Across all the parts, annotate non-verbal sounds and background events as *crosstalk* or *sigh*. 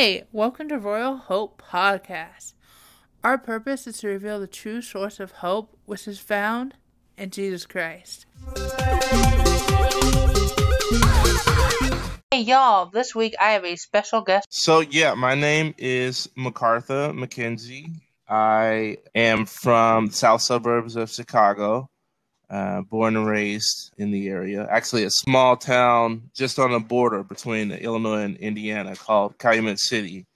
Hey, welcome to Royal Hope Podcast. Our purpose is to reveal the true source of hope, which is found in Jesus Christ. Hey, y'all, this week I have a special guest. So, yeah, my name is McCartha McKenzie. I am from the south suburbs of Chicago, uh, born and raised in the area. Actually, a small town just on the border between Illinois and Indiana called Calumet City.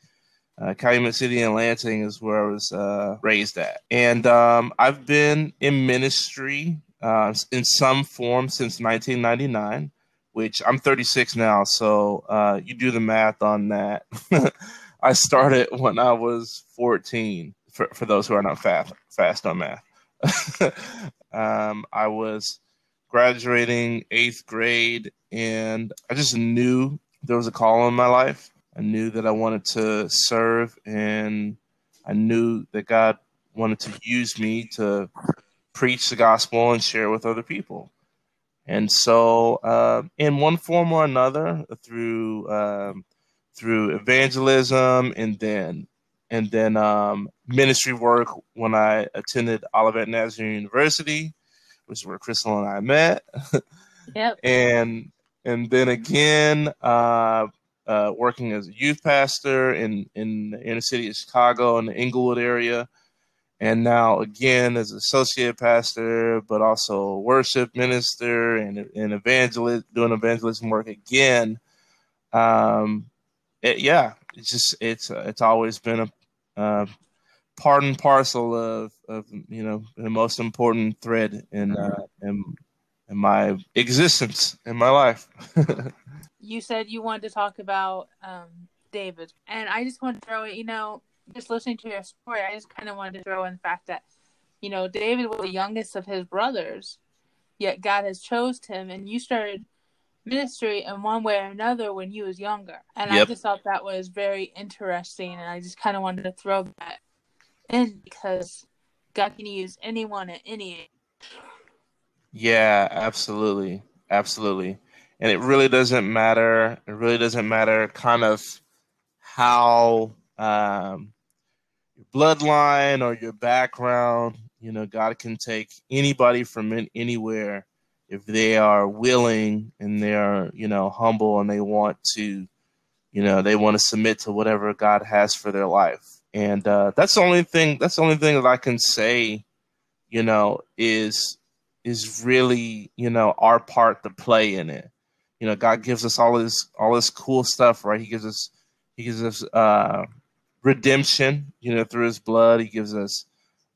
Uh, Calumet City and Lansing is where I was uh, raised at. And um, I've been in ministry uh, in some form since 1999, which I'm 36 now. So uh, you do the math on that. *laughs* I started when I was 14 for, for those who are not fast, fast on math. *laughs* um, I was graduating eighth grade, and I just knew there was a call in my life. I knew that I wanted to serve, and I knew that God wanted to use me to preach the gospel and share with other people. And so, uh, in one form or another, through um, through evangelism and then and then um, ministry work when I attended Olivet Nazarene University, which is where Crystal and I met. *laughs* Yep. and and then again, uh, uh, working as a youth pastor in in the inner city of Chicago in the Englewood area, and now again as associate pastor, but also worship minister and and evangelist, doing evangelism work again. Um, it, yeah, it's just it's uh, it's always been a uh, part and parcel of, of you know the most important thread in uh, in, in my existence in my life. *laughs* you said you wanted to talk about um, David, and I just want to throw it. You know, just listening to your story, I just kind of wanted to throw in the fact that you know David was the youngest of his brothers, yet God has chose him, and you started ministry in one way or another when he was younger. And yep. I just thought that was very interesting. And I just kind of wanted to throw that in because God can use anyone at any age. Yeah, absolutely. Absolutely. And it really doesn't matter. It really doesn't matter kind of how um, your bloodline or your background, you know, God can take anybody from in, anywhere if they are willing and they are you know humble and they want to you know they want to submit to whatever god has for their life. And uh, that's the only thing that's the only thing that i can say you know is is really you know our part to play in it. You know god gives us all this all this cool stuff right? He gives us he gives us uh redemption you know through his blood. He gives us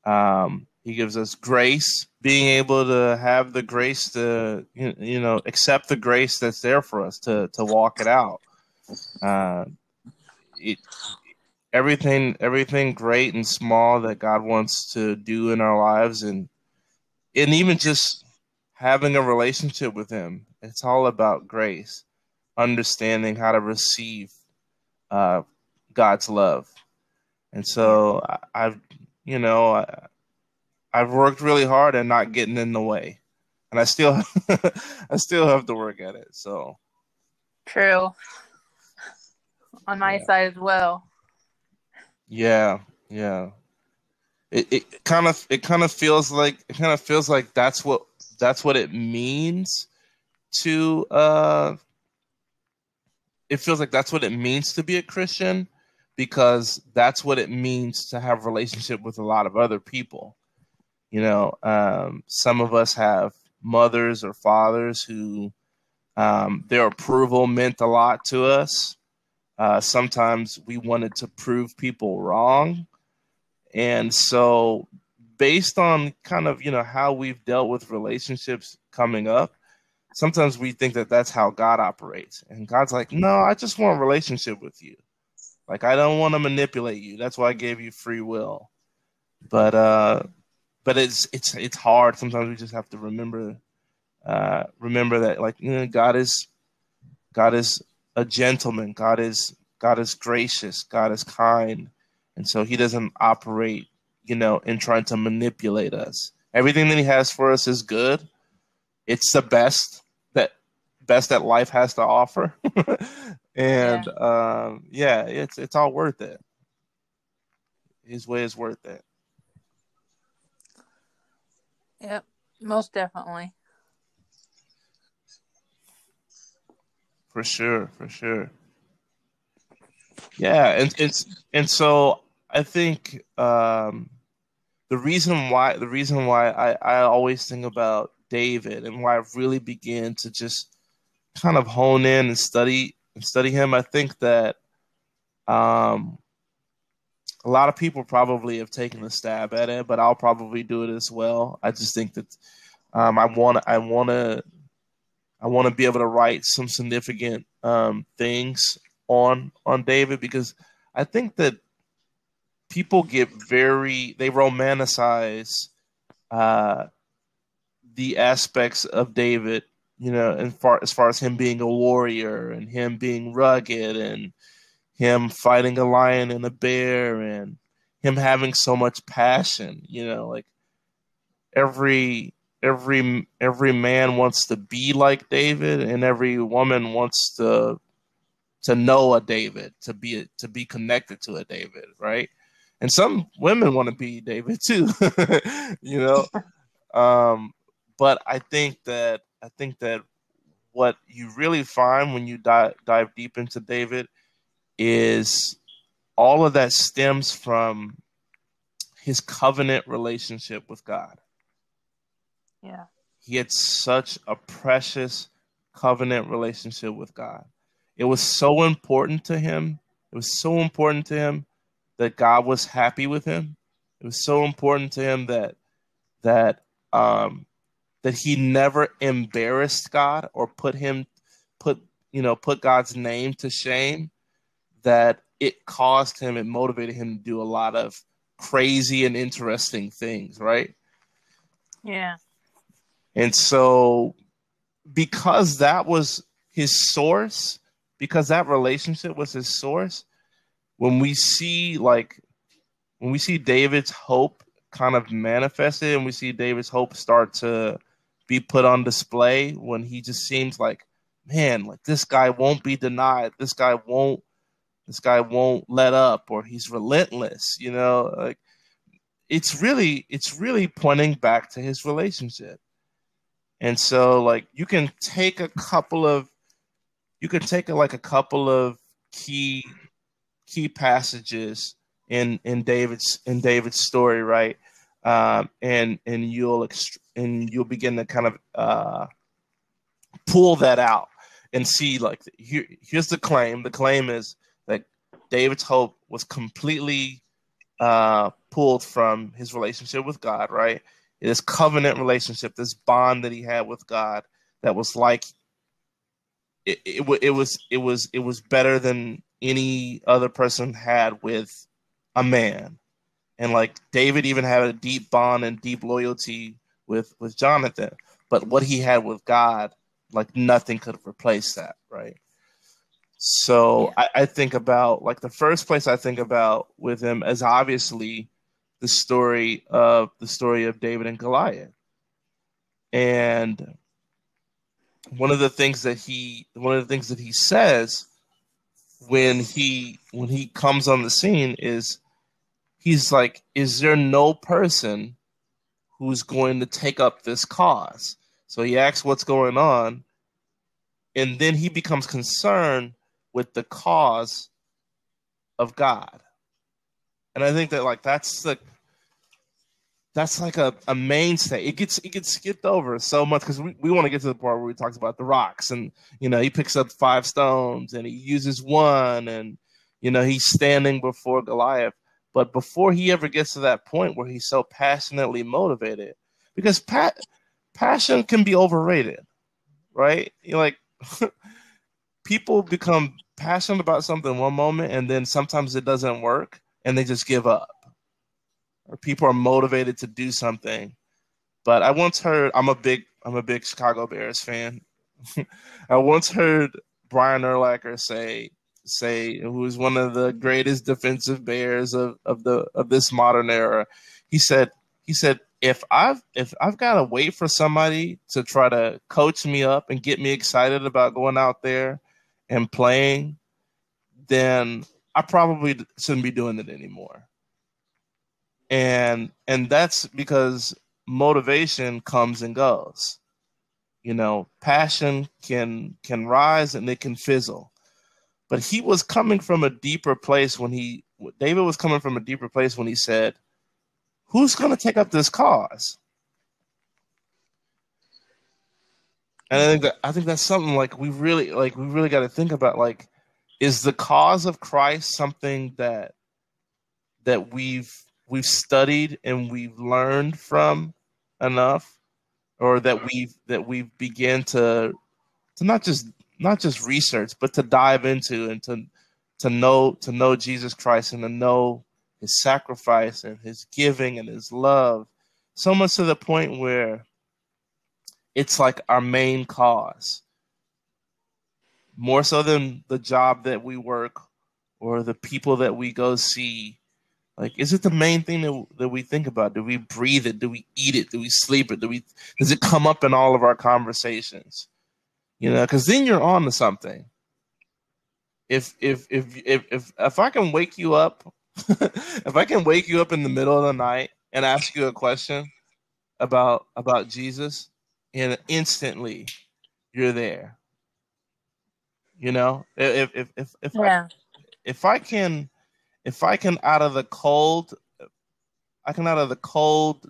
um he gives us grace, being able to have the grace to you know accept the grace that's there for us to to walk it out. Uh, it, everything everything great and small that God wants to do in our lives, and and even just having a relationship with Him. It's all about grace, understanding how to receive uh, God's love, and so I, I've you know. I, I've worked really hard at not getting in the way, and I still *laughs* I still have to work at it. So true. On my yeah. side as well. Yeah, yeah. It it kind of it kind of feels like it kind of feels like that's what that's what it means to uh it feels like that's what it means to be a Christian because that's what it means to have relationship with a lot of other people you know, um, some of us have mothers or fathers who um, their approval meant a lot to us. Uh, sometimes we wanted to prove people wrong. And so, based on kind of, you know, how we've dealt with relationships coming up, sometimes we think that that's how God operates. And God's like, no, I just want a relationship with you. Like, I don't want to manipulate you. That's why I gave you free will. But, uh, but it's it's it's hard. Sometimes we just have to remember uh, remember that like you know God is God is a gentleman. God is God is gracious. God is kind, and so He doesn't operate you know in trying to manipulate us. Everything that He has for us is good. It's the best that best that life has to offer, *laughs* and yeah. um, yeah, it's it's all worth it. His way is worth it. Yep, most definitely. For sure, for sure. Yeah, and it's and so I think um, the reason why the reason why I, I always think about David and why I really began to just kind of hone in and study and study him, I think that um, a lot of people probably have taken a stab at it, but I'll probably do it as well. I just think that um, I want I want to I want to be able to write some significant um, things on on David because I think that people get very they romanticize uh, the aspects of David, you know, and far as far as him being a warrior and him being rugged and him fighting a lion and a bear and him having so much passion, you know, like every every every man wants to be like David and every woman wants to to know a David, to be to be connected to a David, right? And some women want to be David too, *laughs* you know. *laughs* Um, but I think that I think that what you really find when you dive dive deep into David is all of that stems from his covenant relationship with God. Yeah. He had such a precious covenant relationship with God. It was so important to him. It was so important to him that God was happy with him. It was so important to him that that um that he never embarrassed God or put him put you know put God's name to shame that it caused him, it motivated him to do a lot of crazy and interesting things, right? Yeah. And so, because that was his source, because that relationship was his source, when we see like when we see David's hope kind of manifested and we see David's hope start to be put on display when he just seems like man like this guy won't be denied this guy won't this guy won't let up or he's relentless you know like it's really it's really pointing back to his relationship. And so like you can take a couple of you can take a, like a couple of key key passages in in david's in david's story right? Um and and you'll ext- and you'll begin to kind of uh pull that out and see like here, here's the claim. The claim is David's hope was completely uh, pulled from his relationship with God, right? This covenant relationship, this bond that he had with God, that was like it, it, it was it was it was better than any other person had with a man, and like David even had a deep bond and deep loyalty with with Jonathan, but what he had with God, like nothing could replace that, right? So yeah. I, I, think about like the first place I think about with him is obviously the story of the story of David and Goliath. And one of the things that he one of the things that he says when he when he comes on the scene is he's like, Is there no person who's going to take up this cause? So he asks what's going on, and then he becomes concerned with the cause of God. And I think that like that's the that's like a, a mainstay. It gets it gets skipped over so much because we, we want to get to the part where we talked about the rocks and you know he picks up five stones and he uses one and you know he's standing before Goliath. But before he ever gets to that point where he's so passionately motivated, because pa- passion can be overrated, right? You're like *laughs* people become passionate about something one moment and then sometimes it doesn't work and they just give up. Or people are motivated to do something. But I once heard I'm a big I'm a big Chicago Bears fan. *laughs* I once heard Brian Urlacher say say who is one of the greatest defensive bears of, of the of this modern era. He said he said if I've if I've got to wait for somebody to try to coach me up and get me excited about going out there and playing, then I probably shouldn't be doing it anymore. And and that's because motivation comes and goes. You know, passion can can rise and it can fizzle. But he was coming from a deeper place when he David was coming from a deeper place when he said, "Who's going to take up this cause?" And I think that, I think that's something like we really like we really got to think about like is the cause of Christ something that that we've we've studied and we've learned from enough? Or that we've that we've begin to to not just not just research but to dive into and to to know to know Jesus Christ and to know his sacrifice and his giving and his love. So much to the point where it's like our main cause. More so than the job that we work or the people that we go see. Like is it the main thing that, that we think about? Do we breathe it? Do we eat it? Do we sleep it? Do we does it come up in all of our conversations? You know because then you're on to something. If if if if if, if i can wake you up *laughs* if i can wake you up in the middle of the night and ask you a question about about jesus and instantly you're there. You know, if if if if yeah. I, if I can if I can out of the cold, I can out of the cold,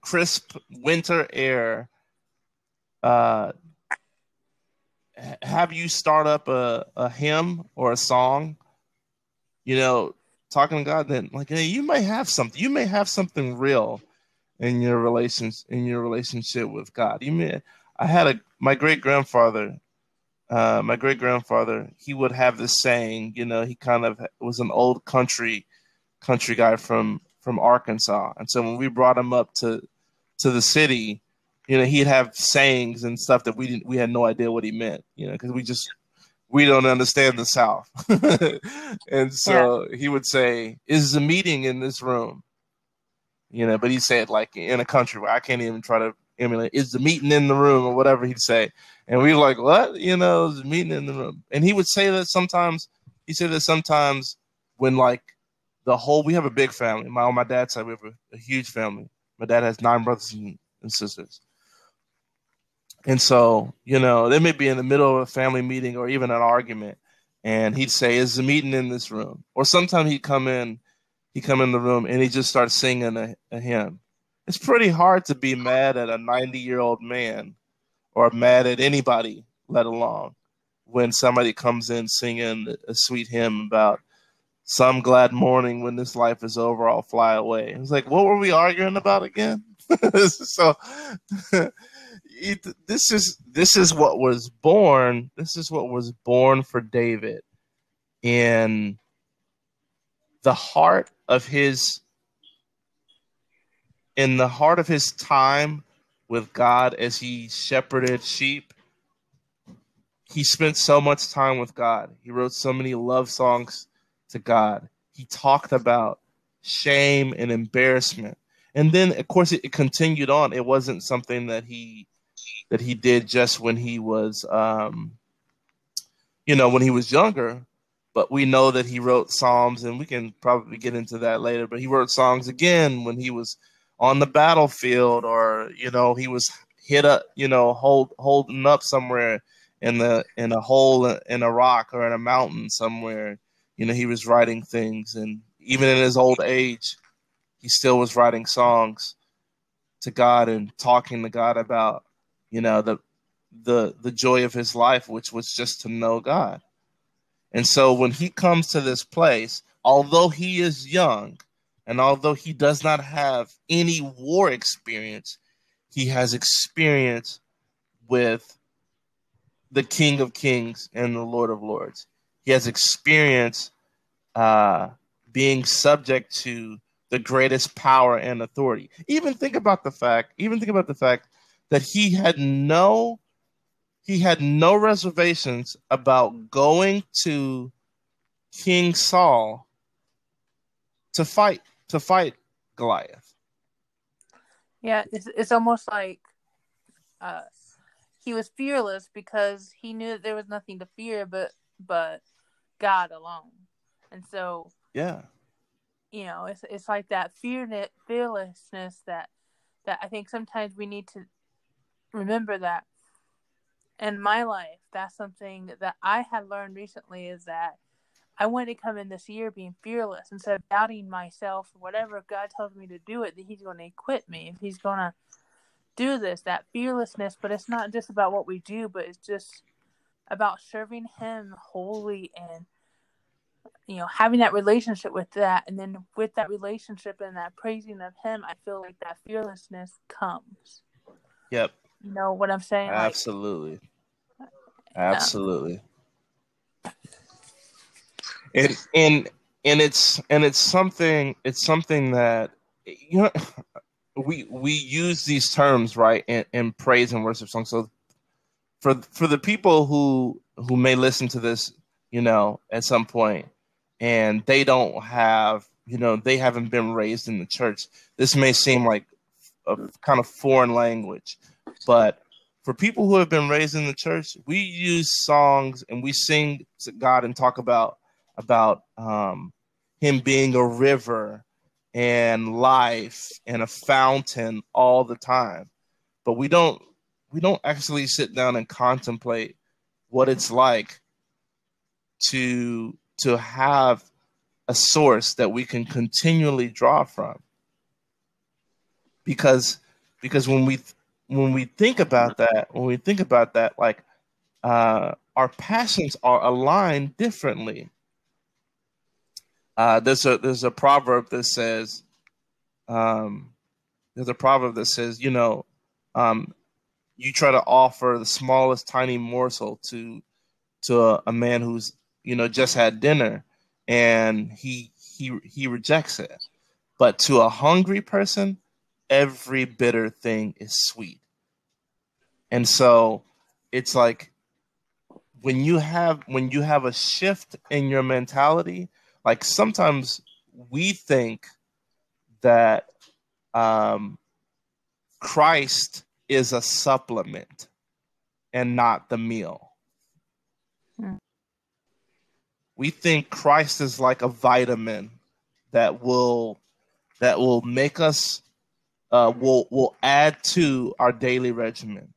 crisp winter air, uh, have you start up a, a hymn or a song, you know, talking to God, then like hey, you may have something, you may have something real in your relations in your relationship with God. You mean I had a my great grandfather, uh, my great grandfather. He would have this saying. You know, he kind of was an old country country guy from from Arkansas, and so when we brought him up to to the city, you know, he'd have sayings and stuff that we didn't we had no idea what he meant. You know, because we just we don't understand the South, *laughs* and so yeah. he would say, "Is the meeting in this room?" You know, but he said like in a country where I can't even try to emulate, is the meeting in the room or whatever he'd say. And we were like, what? You know, is the meeting in the room. And he would say that sometimes, he said that sometimes when like the whole, we have a big family. My, on my dad's side, we have a, a huge family. My dad has nine brothers and, and sisters. And so, you know, they may be in the middle of a family meeting or even an argument. And he'd say, is the meeting in this room? Or sometimes he'd come in he come in the room and he just starts singing a, a hymn. It's pretty hard to be mad at a 90 year old man or mad at anybody, let alone when somebody comes in singing a sweet hymn about some glad morning when this life is over, I'll fly away. It's like, what were we arguing about again? *laughs* so *laughs* it, this is this is what was born. This is what was born for David in the heart of his in the heart of his time with God as he shepherded sheep, he spent so much time with God. He wrote so many love songs to God. He talked about shame and embarrassment. And then of course it, it continued on. It wasn't something that he that he did just when he was um you know, when he was younger, but we know that he wrote psalms and we can probably get into that later but he wrote songs again when he was on the battlefield or you know he was hit up you know hold holding up somewhere in the in a hole in a rock or in a mountain somewhere. You know he was writing things and even in his old age he still was writing songs to God and talking to God about you know the the the joy of his life which was just to know God and so when he comes to this place, although he is young and although he does not have any war experience, he has experience with the King of Kings and the Lord of Lords. He has experience uh, being subject to the greatest power and authority. Even think about the fact, even think about the fact that he had no he had no reservations about going to King Saul to fight to fight Goliath. Yeah, it's it's almost like uh, he was fearless because he knew that there was nothing to fear, but but God alone. And so, yeah, you know, it's it's like that fear fearlessness that that I think sometimes we need to remember that in my life. That's something that I had learned recently is that I want to come in this year being fearless instead of doubting myself. Whatever God tells me to do it, that He's going to equip me. If He's going to do this, that fearlessness. But it's not just about what we do, but it's just about serving Him wholly and you know having that relationship with that, and then with that relationship and that praising of Him, I feel like that fearlessness comes. Yep. You know what I'm saying? Absolutely. Like, Absolutely. And and and it's and it's something it's something that you know *laughs* we we use these terms right in, in praise and worship songs so for for the people who who may listen to this you know at some point and they don't have you know they haven't been raised in the church this may seem like a kind of foreign language but for people who have been raised in the church we use songs and we sing to god and talk about about um, him being a river and life and a fountain all the time. But we don't we don't actually sit down and contemplate what it's like to to have a source that we can continually draw from. Because because when we when we think about that when we think about that like uh our passions are aligned differently uh, there's a there's a proverb that says, um, there's a proverb that says, you know, um, you try to offer the smallest tiny morsel to to a, a man who's you know just had dinner, and he he he rejects it. But to a hungry person, every bitter thing is sweet. And so it's like when you have when you have a shift in your mentality like sometimes we think that um, Christ is a supplement and not the meal. Hmm. We think Christ is like a vitamin that will that will make us uh, will will add to our daily regimen,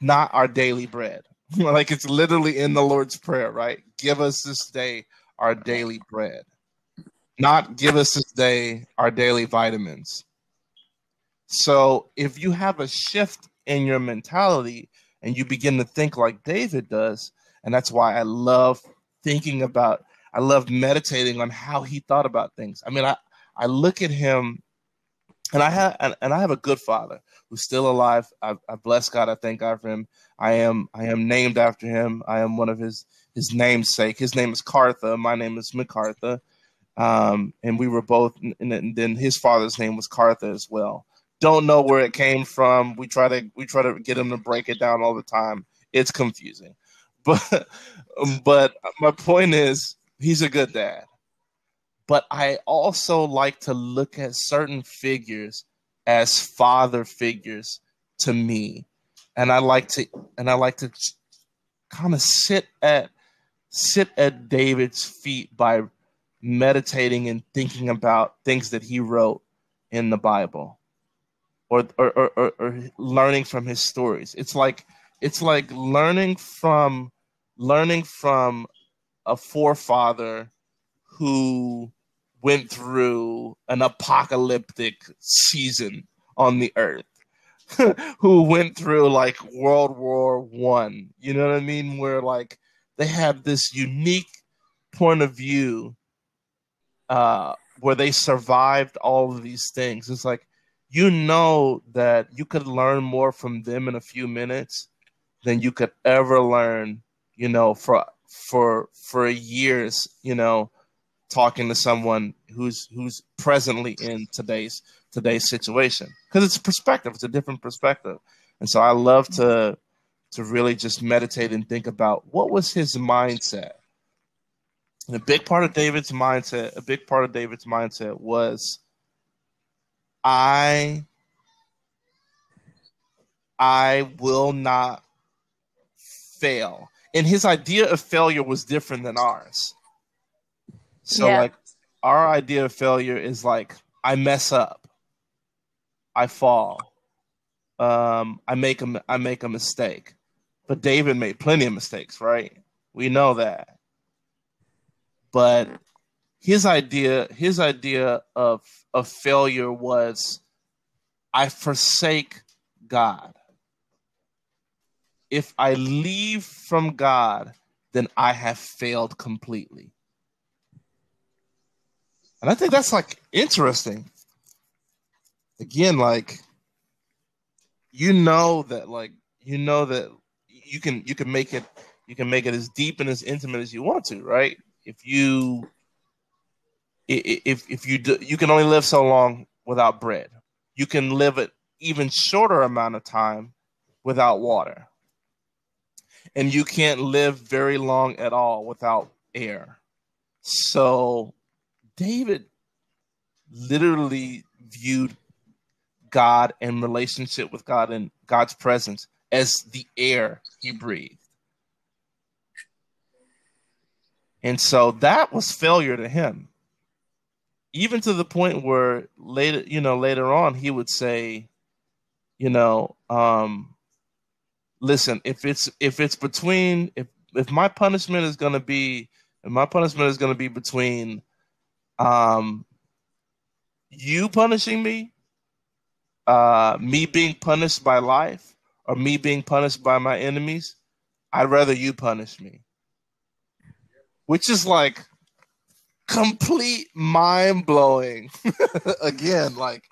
not our daily bread. *laughs* like it's literally in the Lord's prayer, right? Give us this day our daily bread, not give us this day our daily vitamins. So if you have a shift in your mentality and you begin to think like David does, and that's why I love thinking about, I love meditating on how he thought about things. I mean, I, I look at him and I have and, and I have a good father who's still alive. I, I bless God. I thank God for him. I am I am named after him. I am one of his his namesake. His name is Cartha. My name is McCartha. Um, and we were both, and then his father's name was Cartha as well. Don't know where it came from. We try to we try to get him to break it down all the time. It's confusing, *laughs* but but my point is he's a good dad. But I also like to look at certain figures as father figures to me, and I like to and I like to kind of sit at sit at David's feet by meditating and thinking about things that he wrote in the Bible or or, or, or learning from his stories. It's like it's like learning from learning from a forefather who went through an apocalyptic season on the earth *laughs* who went through like world war one you know what i mean where like they have this unique point of view uh, where they survived all of these things. It's like you know that you could learn more from them in a few minutes than you could ever learn, you know, for for for years, you know, talking to someone who's who's presently in today's today's situation because it's perspective it's a different perspective and so i love to to really just meditate and think about what was his mindset. And a big part of David's mindset, a big part of David's mindset was I I will not fail. and his idea of failure was different than ours. So Yeah. like our idea of failure is like I mess up, I fall, um, I make a I make a mistake. But David made plenty of mistakes, right? We know that. But his idea his idea of of failure was I forsake God. If I leave from God, then I have failed completely. And I think that's like interesting. Again, like you know that like you know that you can you can make it you can make it as deep and as intimate as you want to, right? If you if if you do, you can only live so long without bread. You can live an even shorter amount of time without water. And you can't live very long at all without air. So David literally viewed God and relationship with God and God's presence as the air he breathed. And so that was failure to him. Even to the point where later, you know, later on he would say, you know, um, listen, if it's if it's between if if my punishment is gonna be if my punishment is gonna be between um you punishing me, uh me being punished by life, or me being punished by my enemies, I'd rather you punish me. Which is like complete mind blowing. *laughs* Again, like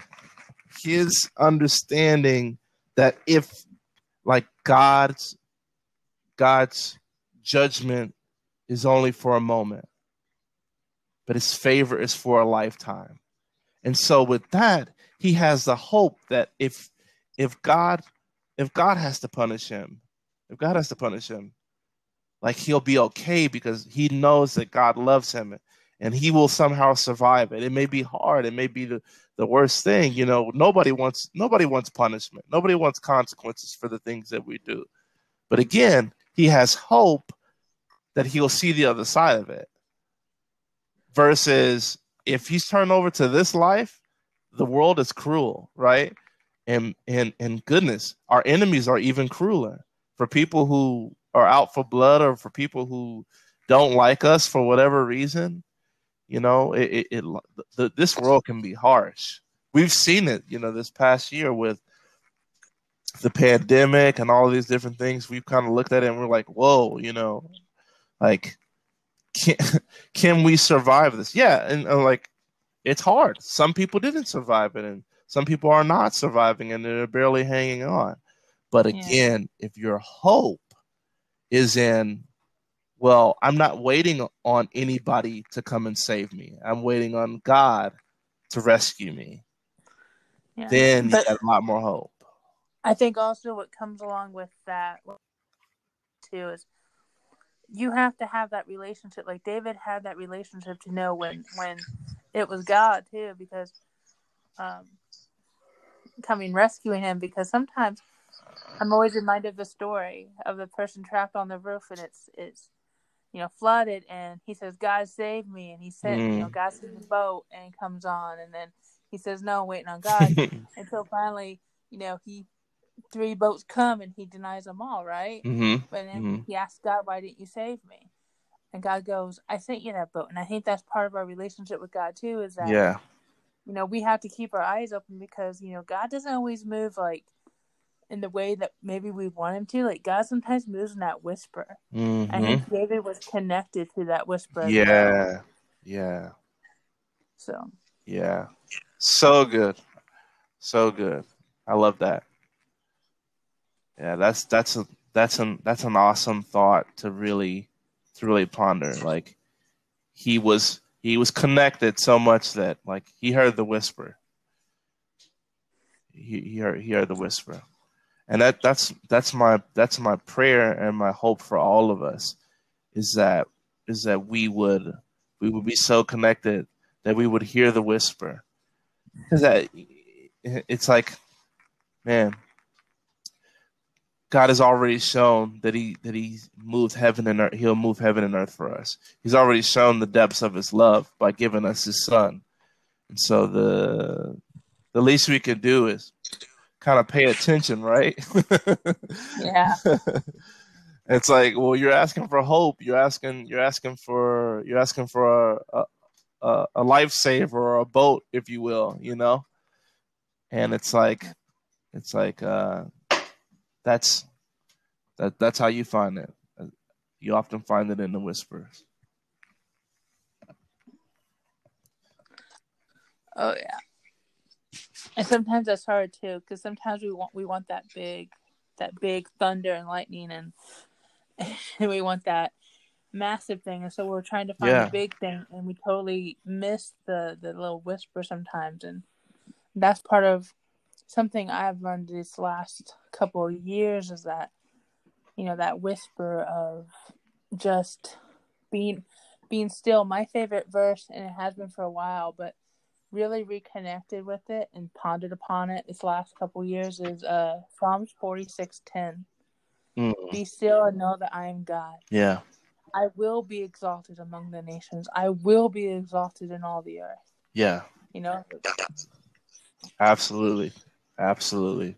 his understanding that if like God's God's judgment is only for a moment, but his favor is for a lifetime. And so with that, he has the hope that if if God if God has to punish him, if God has to punish him, like he'll be okay because he knows that God loves him and he will somehow survive it. It may be hard, it may be the, the worst thing, you know. Nobody wants nobody wants punishment. Nobody wants consequences for the things that we do. But again, he has hope that he'll see the other side of it. Versus if he's turned over to this life, the world is cruel, right? And and and goodness, our enemies are even crueler. For people who are out for blood or for people who don't like us for whatever reason, you know, it, it, it the, this world can be harsh. We've seen it, you know, this past year with the pandemic and all these different things. We've kind of looked at it and we're like, whoa, you know, like can *laughs* can we survive this? Yeah, and, and like it's hard. Some people didn't survive it, and some people are not surviving, and they're barely hanging on. But Yeah. again, if your hope is in, well, I'm not waiting on anybody to come and save me. I'm waiting on God to rescue me. Yeah. Then you But- got a lot more hope. I think also what comes along with that too is you have to have that relationship. Like David had that relationship to know when when it was God too, because um, coming rescuing him. Because sometimes I'm always reminded of the story of the person trapped on the roof and it's it's you know flooded and he says God save me and he said you know Mm. God save the boat and comes on and then he says no I'm waiting on God *laughs* until finally, you know, he three boats come and he denies them all, right? hmm But then Mhm. he asks God, "Why didn't you save me?" And God goes, "I sent you that boat." And I think that's part of our relationship with God too, is that Yeah. you know we have to keep our eyes open because you know God doesn't always move like in the way that maybe we want him to. Like God sometimes moves in that whisper. I hmm think David was connected to that whisper. as well. Yeah. Yeah. So Yeah. So good. So good. I love that. Yeah, that's that's a that's an that's an awesome thought to really to really ponder. Like he was he was connected so much that like he heard the whisper. He he heard he heard the whisper. And that that's that's my that's my prayer and my hope for all of us is that is that we would we would be so connected that we would hear the whisper because that it's like man God has already shown that he that he moved heaven and earth. He'll move heaven and earth for us. He's already shown the depths of his love by giving us his son. And so the the least we can do is kind of pay attention, right? *laughs* Yeah. it's like, well, you're asking for hope. You're asking you're asking for you're asking for a a, a lifesaver or a boat, if you will, you know. And it's like it's like uh that's that that's how you find it. You often find it in the whispers. Oh yeah. And sometimes that's hard too, because sometimes we want we want that big, that big thunder and lightning, and *laughs* and we want that massive thing, and so we're trying to find Yeah. the big thing, and we totally miss the the little whisper sometimes, and that's part of something I've learned these last couple of years is that you know that whisper of just being being still. My favorite verse, and it has been for a while, but really reconnected with it and pondered upon it this last couple years is uh Psalms forty six ten. Mm, Be still and know that I am God. yeah, I will be exalted among the nations. I will be exalted in all the earth. yeah, You know, absolutely, absolutely.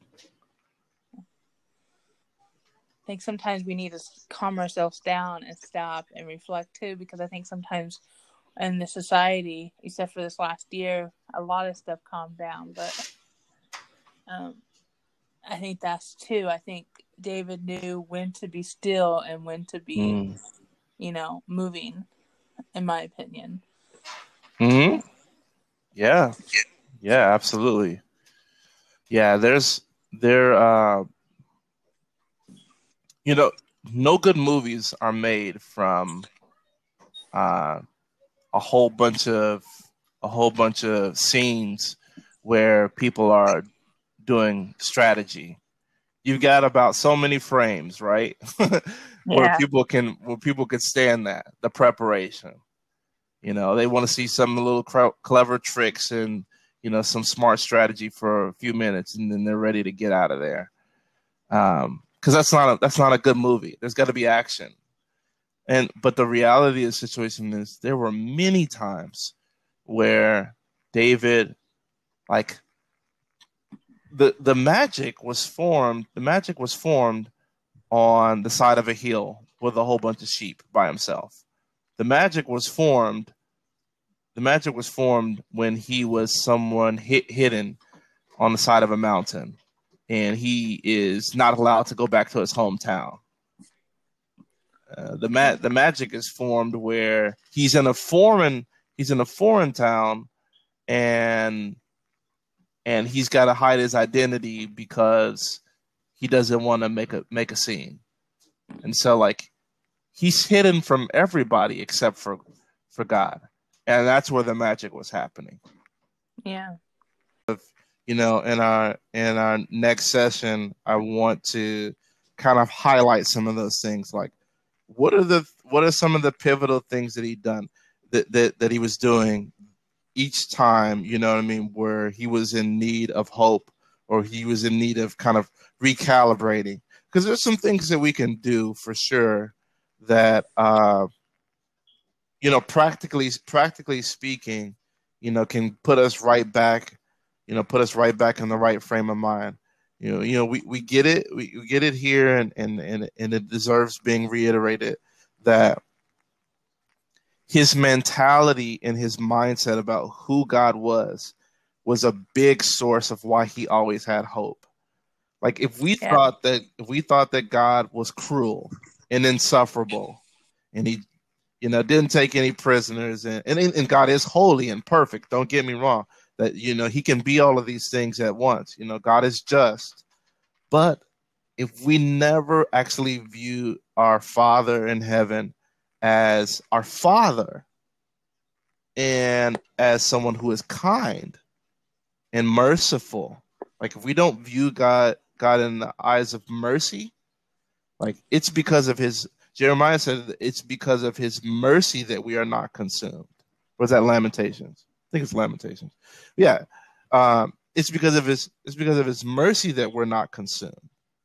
I think sometimes we need to calm ourselves down and stop and reflect too, because I think sometimes in the society, except for this last year, a lot of stuff calmed down. But um, I think that's too. I think David knew when to be still and when to be, Mm. you know, moving. In my opinion, hmm Yeah, yeah, absolutely. Yeah, there's there. Uh, you know, no good movies are made from uh, a whole bunch of a whole bunch of scenes where people are doing strategy. You've got about so many frames, right? *laughs* where Yeah. people can where people can stand that the preparation. You know, they want to see some little clever tricks and you know some smart strategy for a few minutes, and then they're ready to get out of there. Um, because that's not a that's not a good movie. There's got to be action, and but the reality of the situation is there were many times where David, like the the magic was formed. The magic was formed on the side of a hill with a whole bunch of sheep by himself. The magic was formed. The magic was formed when he was someone hit, hidden on the side of a mountain, and he is not allowed to go back to his hometown. Uh, the ma- the magic is formed where he's in a foreign he's in a foreign town, and and he's got to hide his identity because he doesn't want to make a make a scene, and so like he's hidden from everybody except for for God, and that's where the magic was happening. yeah, You know, in our in our next session, I want to kind of highlight some of those things, like what are the what are some of the pivotal things that he done that that that he was doing each time. You know what I mean, where he was in need of hope or he was in need of kind of recalibrating because there's some things that we can do for sure that uh you know practically practically speaking you know can put us right back you know put us right back in the right frame of mind you know you know we, we get it we, we get it here and, and and and it deserves being reiterated that his mentality and his mindset about who God was was a big source of why he always had hope. Like if we Yeah. thought that if we thought that God was cruel and insufferable and he you know didn't take any prisoners and, and and God is holy and perfect, don't get me wrong, that you know he can be all of these things at once. You know, God is just. But if we never actually view our Father in heaven as our Father and as someone who is kind and merciful, like if we don't view God God in the eyes of mercy, like it's because of his Jeremiah said it's because of his mercy that we are not consumed. Was that Lamentations? I think it's Lamentations. Yeah. Um, it's because of his it's because of his mercy that we're not consumed.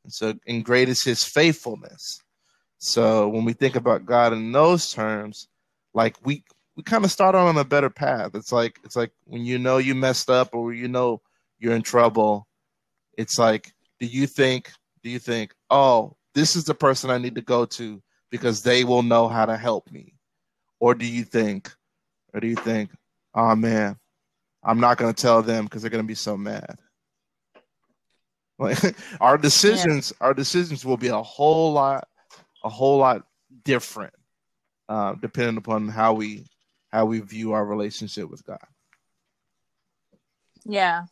And so, and great is his faithfulness. So when we think about God in those terms, like we we kind of start on a better path. It's like it's like when you know you messed up or you know you're in trouble, it's like, do you think do you think, oh, this is the person I need to go to because they will know how to help me? Or do you think, or do you think, oh man, I'm not gonna tell them because they're gonna be so mad. *laughs* Like our decisions, yeah. our decisions will be a whole lot, a whole lot different, uh, depending upon how we how we view our relationship with God. Yeah.